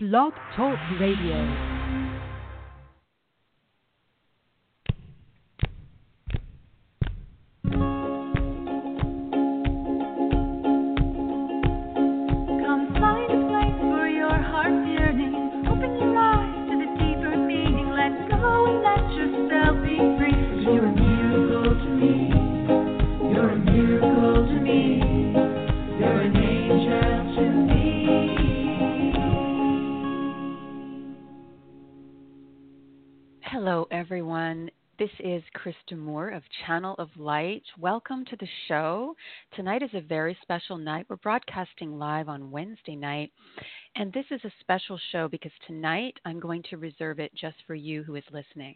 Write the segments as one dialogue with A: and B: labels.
A: Blog Talk Radio.
B: Hello, everyone. This is Krista Moore of Channel of Light. Welcome to the show. Tonight is a very special night. We're broadcasting live on Wednesday night. And this is a special show because tonight I'm going to reserve it just for you who is listening.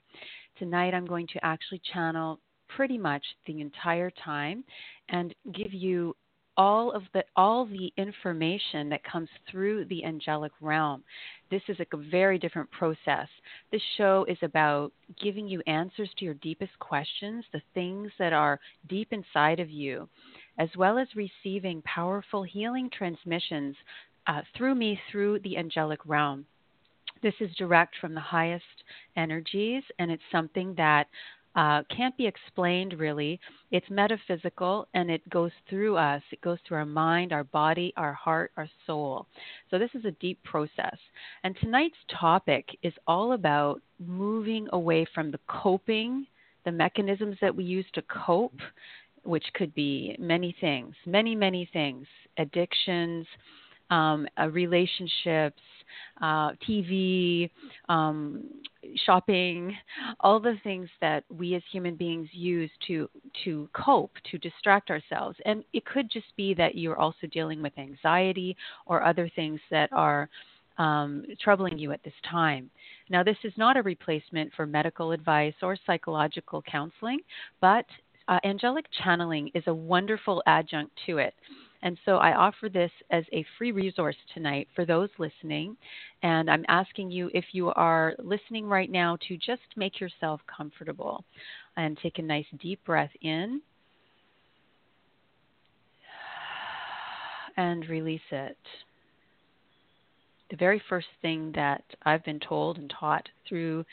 B: Tonight I'm going to actually channel pretty much the entire time and give you all of the all the information that comes through the angelic realm. This is a very different process. This show is about giving you answers to your deepest questions, the things that are deep inside of you, as well as receiving powerful healing transmissions uh, through me through the angelic realm. This is direct from the highest energies, and it's something that uh, can't be explained really. It's metaphysical and it goes through us. It goes through our mind, our body, our heart, our soul. So, this is a deep process. And tonight's topic is all about moving away from the coping, the mechanisms that we use to cope, which could be many things, many, many things addictions, um, uh, relationships, uh, TV, um, shopping, all the things that we as human beings use to to cope, to distract ourselves. And it could just be that you're also dealing with anxiety or other things that are um, troubling you at this time. Now, this is not a replacement for medical advice or psychological counseling, but uh, angelic channeling is a wonderful adjunct to it. And so I offer this as a free resource tonight for those listening. And I'm asking you, if you are listening right now, to just make yourself comfortable and take a nice deep breath in and release it. The very first thing that I've been told and taught through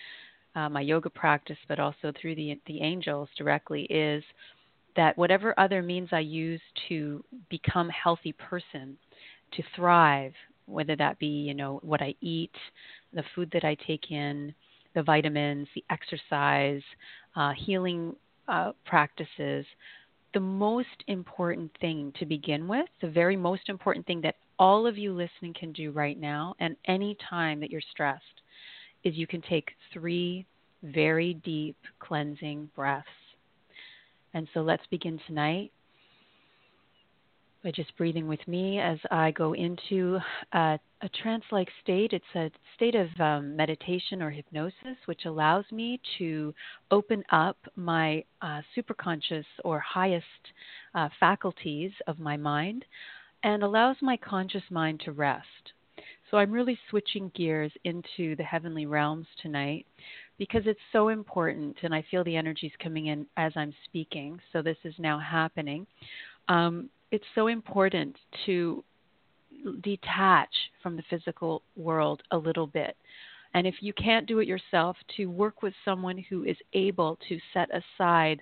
B: uh, my yoga practice, but also through the the angels directly, is that whatever other means I use to become a healthy person, to thrive, whether that be, you know, what I eat, the food that I take in, the vitamins, the exercise, uh, healing uh, practices, the most important thing to begin with, the very most important thing that all of you listening can do right now and any time that you're stressed, is you can take three very deep cleansing breaths. And so let's begin tonight by just breathing with me as I go into a, a trance like state. It's a state of um, meditation or hypnosis, which allows me to open up my uh, superconscious or highest uh, faculties of my mind and allows my conscious mind to rest. So I'm really switching gears into the heavenly realms tonight because it's so important, and I feel the energies coming in as I'm speaking. So this is now happening. Um, it's so important to detach from the physical world a little bit. And if you can't do it yourself, to work with someone who is able to set aside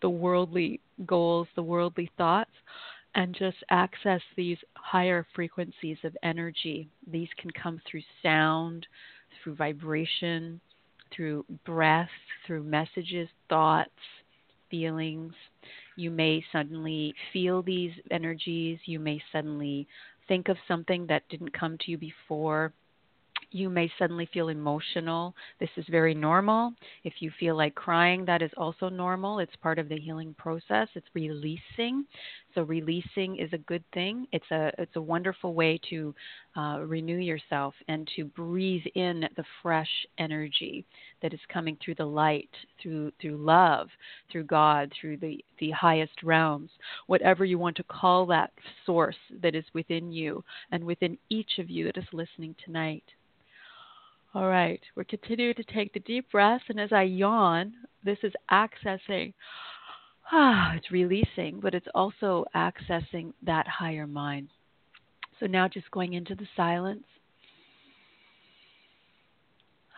B: the worldly goals, the worldly thoughts, and just access these higher frequencies of energy. These can come through sound, through vibration, through breath, through messages, thoughts, feelings. You may suddenly feel these energies. You may suddenly think of something that didn't come to you before. You may suddenly feel emotional. This is very normal. If you feel like crying, that is also normal. It's part of the healing process. It's releasing. So releasing is a good thing. It's a it's a wonderful way to uh, renew yourself and to breathe in the fresh energy that is coming through the light, through through love, through God, through the the highest realms, whatever you want to call that source that is within you and within each of you that is listening tonight. All right, we're continuing to take the deep breaths, and as I yawn, this is accessing. Ah, it's releasing, but it's also accessing that higher mind. So now just going into the silence.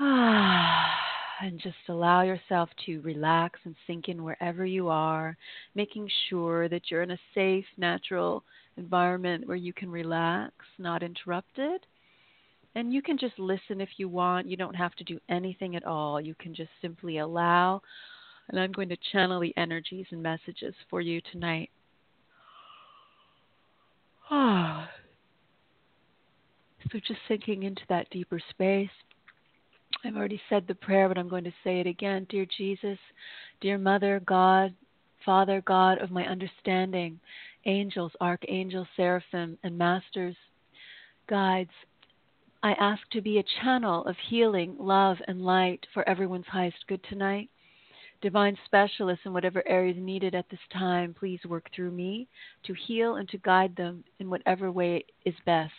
B: Ah, and just allow yourself to relax and sink in wherever you are, making sure that you're in a safe, natural environment where you can relax, not interrupted. And you can just listen if you want. You don't have to do anything at all. You can just simply allow. And I'm going to channel the energies and messages for you tonight. Ah. So just sinking into that deeper space. I've already said the prayer, but I'm going to say it again. Dear Jesus, dear Mother, God, Father, God of my understanding, angels, archangels, seraphim, and masters, guides, I ask to be a channel of healing, love, and light for everyone's highest good tonight. Divine specialists in whatever areas needed at this time, please work through me to heal and to guide them in whatever way is best.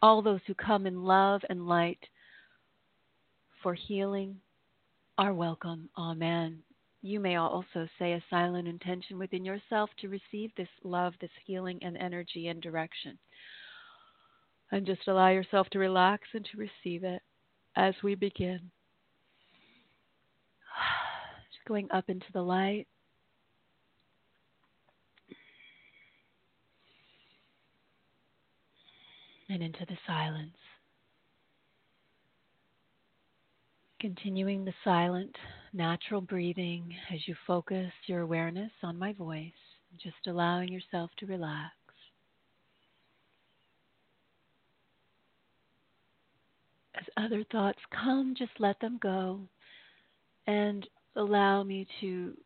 B: All those who come in love and light, for healing are welcome. Amen. You may also say a silent intention within yourself to receive this love, this healing, and energy and direction. And just allow yourself to relax and to receive it as we begin. Just going up into the light. And into the silence. Continuing the silent, natural breathing as you focus your awareness on my voice, just allowing yourself to relax. As other thoughts come, just let them go and allow me to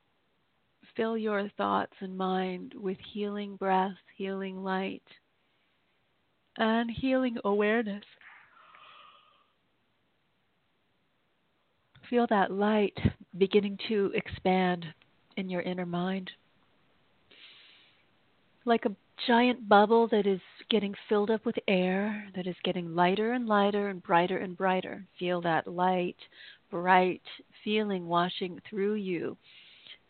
B: fill your thoughts and mind with healing breath, healing light, and healing awareness. Feel that light beginning to expand in your inner mind. Like a giant bubble that is getting filled up with air, that is getting lighter and lighter and brighter and brighter. Feel that light, bright feeling washing through you,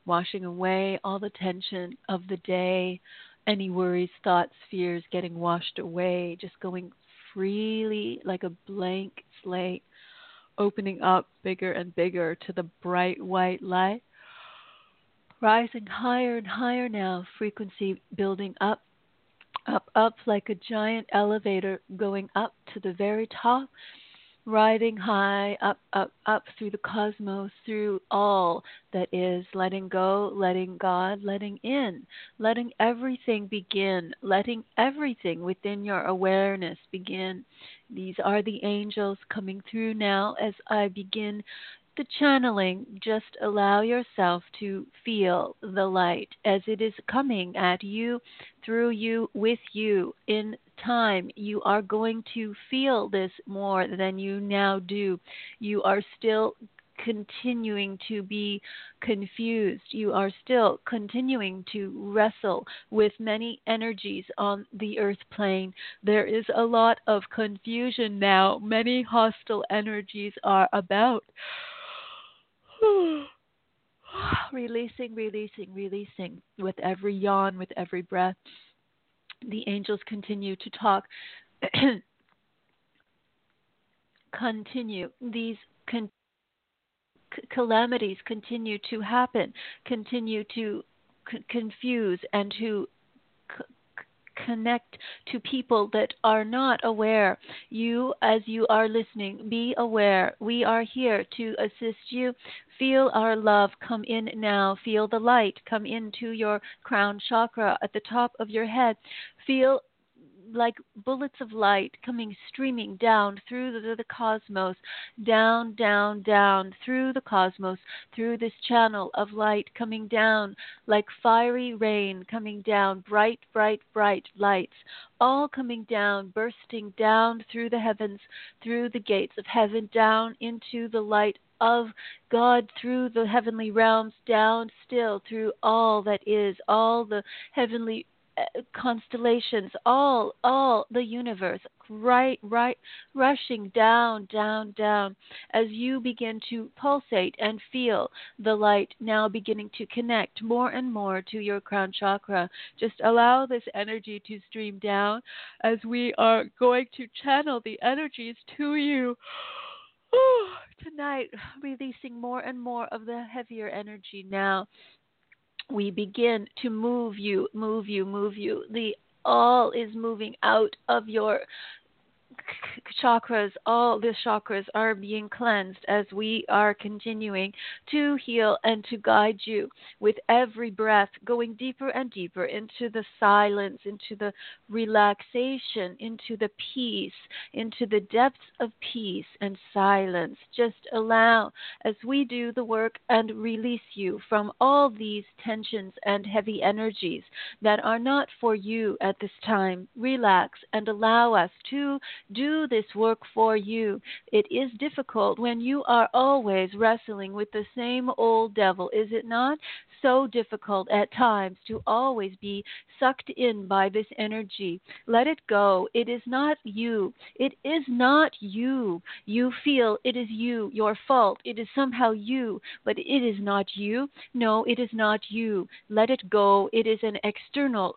B: washing away all the tension of the day, any worries, thoughts, fears getting washed away, just going freely like a blank slate opening up bigger and bigger to the bright white light. Rising higher and higher now, frequency building up, up, up like a giant elevator going up to the very top riding high up, up, up through the cosmos, through all that is, letting go, letting God, letting in, letting everything begin, letting everything within your awareness begin. These are the angels coming through now as I begin the channeling, just allow yourself to feel the light as it is coming at you, through you, with you. In time, you are going to feel this more than you now do. You are still continuing to be confused. You are still continuing to wrestle with many energies on the earth plane. There is a lot of confusion now. Many hostile energies are about. releasing, releasing, releasing with every yawn, with every breath. The angels continue to talk. continue. These con- calamities continue to happen, continue to c- confuse and to connect to people that are not aware. You, as you are listening, be aware. We are here to assist you. Feel our love come in now. Feel the light come into your crown chakra at the top of your head. Feel like bullets of light coming streaming down through the, the, cosmos, down, down, down through the cosmos, through this channel of light coming down like fiery rain coming down, bright, bright, bright lights, all coming down, bursting down through the heavens, through the gates of heaven, down into the light of God through the heavenly realms, down still through all that is, all the heavenly constellations, all, all the universe, right, right, rushing down, down, down, as you begin to pulsate and feel the light now beginning to connect more and more to your crown chakra. Just allow this energy to stream down as we are going to channel the energies to you. tonight, releasing more and more of the heavier energy now. We begin to move you, move you, move you. The all is moving out of your chakras, all the chakras are being cleansed as we are continuing to heal and to guide you with every breath, going deeper and deeper into the silence, into the relaxation, into the peace, into the depths of peace and silence. Just allow as we do the work and release you from all these tensions and heavy energies that are not for you at this time. Relax and allow us to do this work for you. It is difficult when you are always wrestling with the same old devil, is it not? So difficult at times to always be sucked in by this energy. Let it go. It is not you. It is not you. You feel it is you, your fault. It is somehow you, but it is not you. No, it is not you. Let it go. It is an external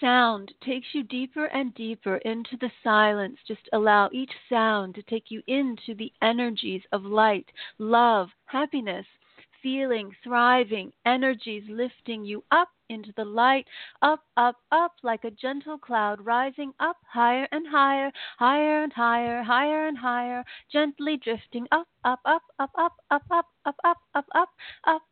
B: Sound takes you deeper and deeper into the silence. Just allow each sound to take you into the energies of light, love, happiness, feeling, thriving, energies lifting you up into the light, up, up, up, like a gentle cloud, rising up higher and higher, higher and higher, higher and higher, gently drifting up, up, up, up, up, up, up, up, up, up, up, up,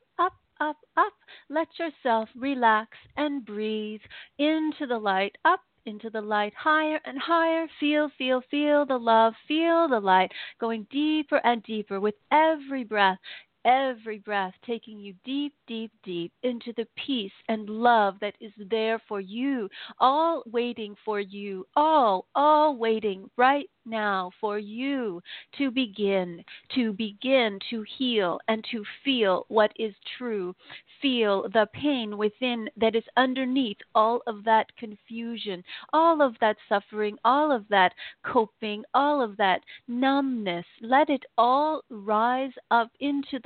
B: up, up. Let yourself relax and breathe into the light, up into the light, higher and higher. Feel, feel, feel the love, feel the light, going deeper and deeper with every breath every breath taking you deep, deep, deep into the peace and love that is there for you, all waiting for you, all, all waiting right now for you to begin, to begin to heal and to feel what is true. Feel the pain within that is underneath all of that confusion, all of that suffering, all of that coping, all of that numbness. Let it all rise up into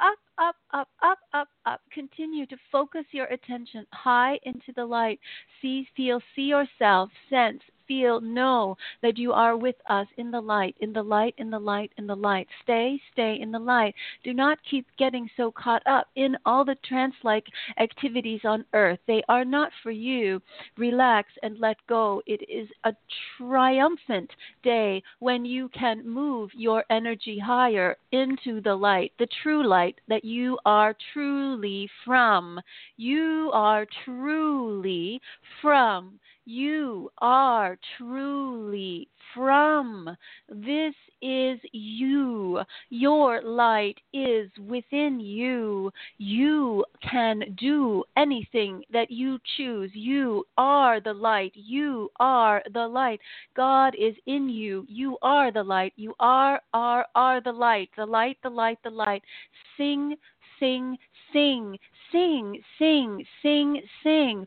B: Up, up, up, up, up, up. Continue to focus your attention high into the light. See, feel, see yourself, sense, feel, know that you are with us in the light, in the light, in the light, in the light. Stay, stay in the light. Do not keep getting so caught up in all the trance like activities on earth. They are not for you. Relax and let go. It is a triumphant day when you can move your energy higher into the light, the true light that you are truly from. You are truly from. You are truly from. This is you. Your light is within you. You can do anything that you choose. You are the light. You are the light. God is in you. You are the light. You are, are, are the light. The light, the light, the light. Sing, sing, sing, sing, sing, sing, sing.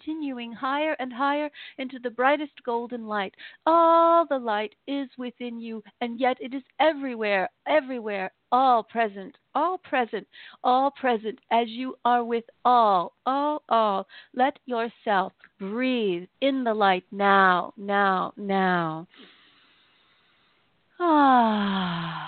B: continuing higher and higher into the brightest golden light. All the light is within you, and yet it is everywhere, everywhere, all present, all present, all present, as you are with all, all, all. Let yourself breathe in the light now, now, now. Ah.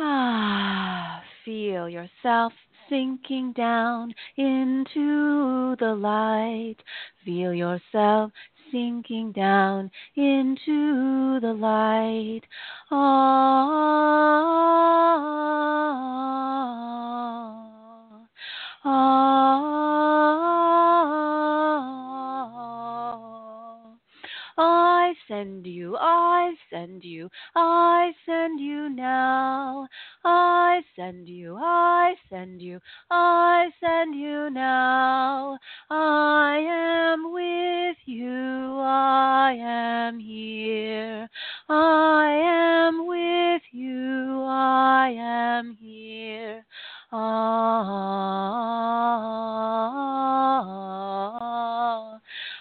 B: Ah, feel yourself sinking down into the light. Feel yourself sinking down into the light. Ah, ah, I send you, I send you, I send you now. I send you, I send you, I send you now. I am with you, I am here. I am with you, I am here. Ah,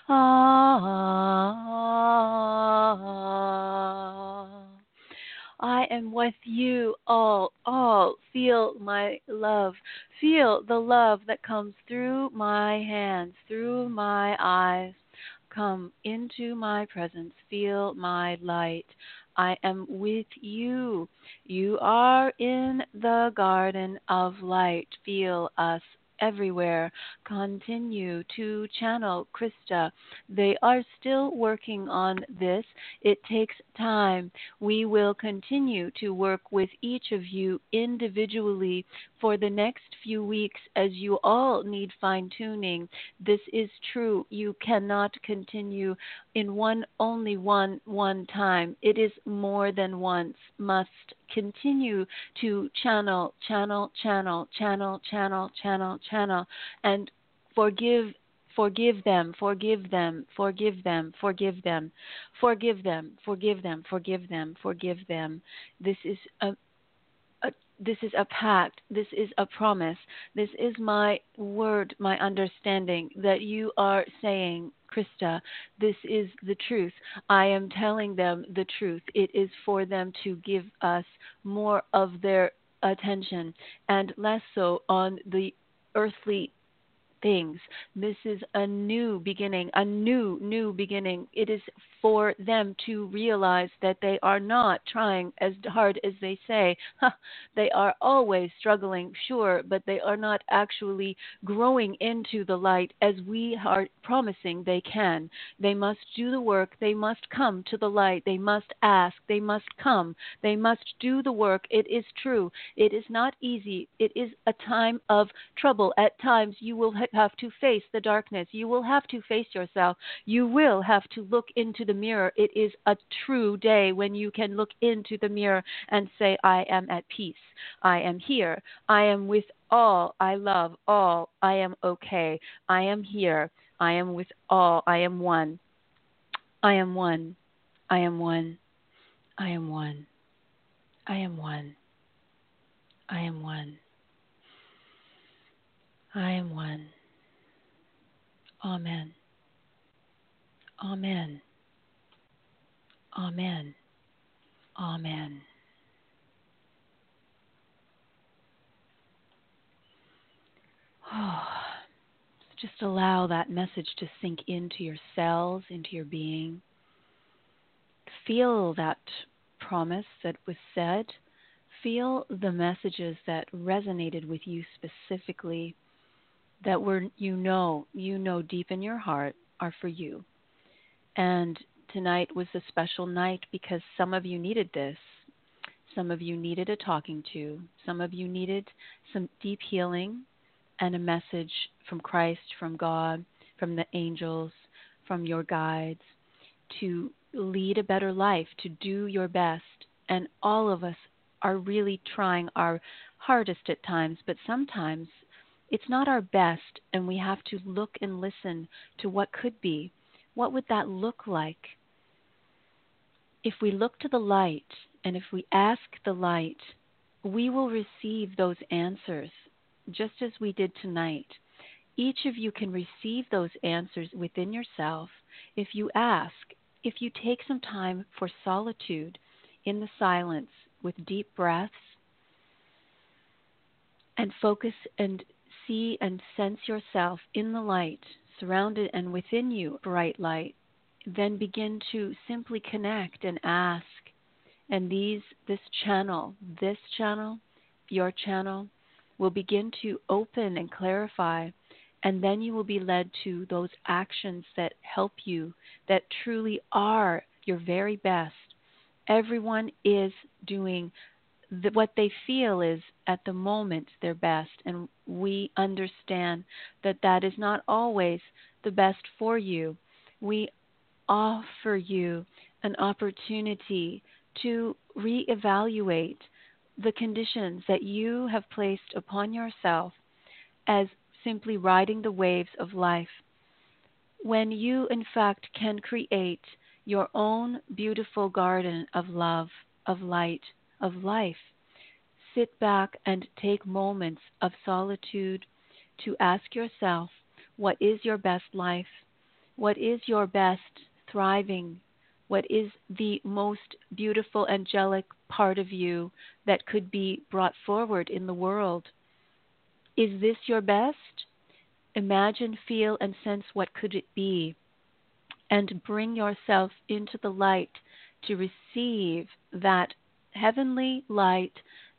B: ah, I am with you all, all. Feel my love. Feel the love that comes through my hands, through my eyes. Come into my presence. Feel my light. I am with you. You are in the garden of light. Feel us everywhere. Continue to channel Krista. They are still working on this. It takes time. We will continue to work with each of you individually for the next few weeks as you all need fine tuning. This is true. You cannot continue in one only one one time. It is more than once. Must continue to channel, channel, channel, channel, channel, channel, channel, and forgive forgive them, forgive them, forgive them, forgive them, forgive them, forgive them, forgive them, forgive them. This is a, a this is a pact. This is a promise. This is my word, my understanding that you are saying, Krista, this is the truth. I am telling them the truth. It is for them to give us more of their attention and less so on the earthly things. This is a new beginning, a new, new beginning. It is for them to realize that they are not trying as hard as they say. they are always struggling, sure, but they are not actually growing into the light as we are promising they can. They must do the work. They must come to the light. They must ask. They must come. They must do the work. It is true. It is not easy. It is a time of trouble. At times, you will have to face the darkness. You will have to face yourself. You will have to look into the mirror. It is a true day when you can look into the mirror and say, I am at peace. I am here. I am with all. I love all. I am okay. I am here. I am with all. I am one. I am one. I am one. I am one. I am one. I am one. I am one. Amen. Amen. Amen. Amen. Oh, just allow that message to sink into your cells, into your being. Feel that promise that was said. Feel the messages that resonated with you specifically, that were you know, you know deep in your heart are for you. And tonight was a special night because some of you needed this. Some of you needed a talking to. Some of you needed some deep healing. and a message from Christ, from God, from the angels, from your guides to lead a better life, to do your best. And all of us are really trying our hardest at times, but sometimes it's not our best, and we have to look and listen to what could be. What would that look like? If we look to the light and if we ask the light, we will receive those answers just as we did tonight. Each of you can receive those answers within yourself if you ask, if you take some time for solitude in the silence with deep breaths and focus and see and sense yourself in the light, surrounded and within you, bright light, then begin to simply connect and ask. And these, this channel, this channel, your channel, will begin to open and clarify. And then you will be led to those actions that help you, that truly are your very best. Everyone is doing the, what they feel is at the moment their best, and we understand that that is not always the best for you. We offer you an opportunity to reevaluate the conditions that you have placed upon yourself as simply riding the waves of life. When you, in fact, can create your own beautiful garden of love, of light, of life. Sit back and take moments of solitude to ask yourself what is your best life? What is your best thriving? What is the most beautiful, angelic part of you that could be brought forward in the world? Is this your best? Imagine, feel, and sense what could it be, and bring yourself into the light to receive that heavenly light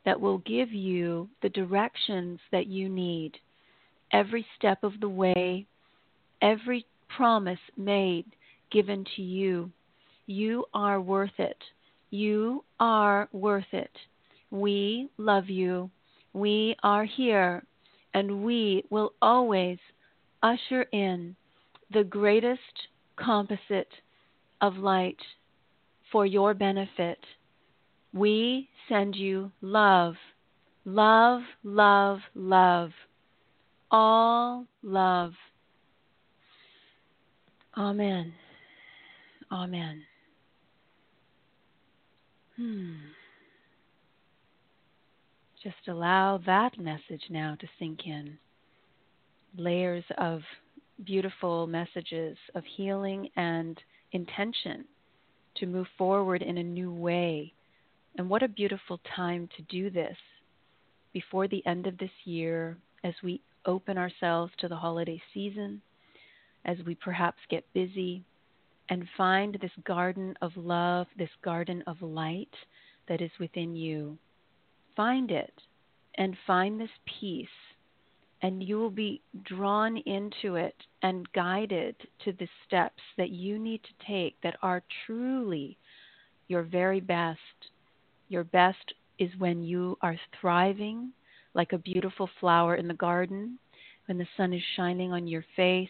B: that will give you the directions that you need every step of the way, every promise made, given to you. You are worth it. You are worth it. We love you. We are here, and we will always usher in the greatest composite of light for your benefit we send you love, love, love, love, all love. Amen. Amen. Hmm. Just allow that message now to sink in. Layers of beautiful messages of healing and intention to move forward in a new way and what a beautiful time to do this before the end of this year as we open ourselves to the holiday season, as we perhaps get busy and find this garden of love, this garden of light that is within you. Find it and find this peace, and you will be drawn into it and guided to the steps that you need to take that are truly your very best your best is when you are thriving like a beautiful flower in the garden, when the sun is shining on your face,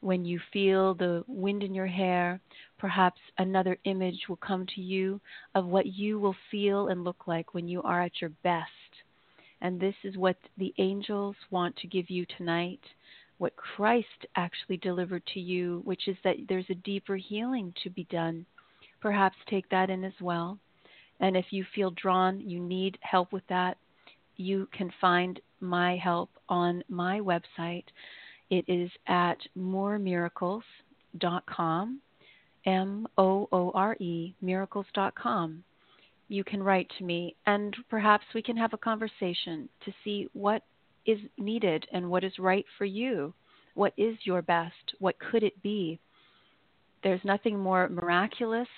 B: when you feel the wind in your hair. Perhaps another image will come to you of what you will feel and look like when you are at your best. And this is what the angels want to give you tonight, what Christ actually delivered to you, which is that there's a deeper healing to be done. Perhaps take that in as well. And if you feel drawn, you need help with that, you can find my help on my website. It is at mooremiracles.com, M O O R E, miracles.com. You can write to me, and perhaps we can have a conversation to see what is needed and what is right for you. What is your best? What could it be? There's nothing more miraculous,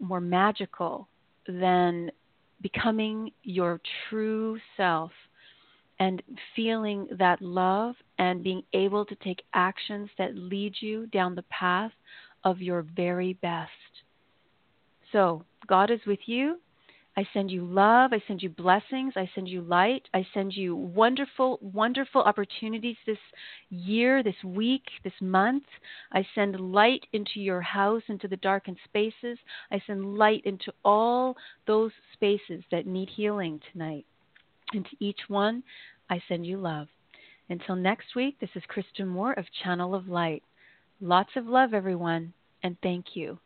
B: more magical than becoming your true self and feeling that love and being able to take actions that lead you down the path of your very best. So, God is with you. I send you love. I send you blessings. I send you light. I send you wonderful, wonderful opportunities this year, this week, this month. I send light into your house, into the darkened spaces. I send light into all those spaces that need healing tonight. And to each one, I send you love. Until next week, this is Krista Moore of Channel of Light. Lots of love, everyone, and thank you.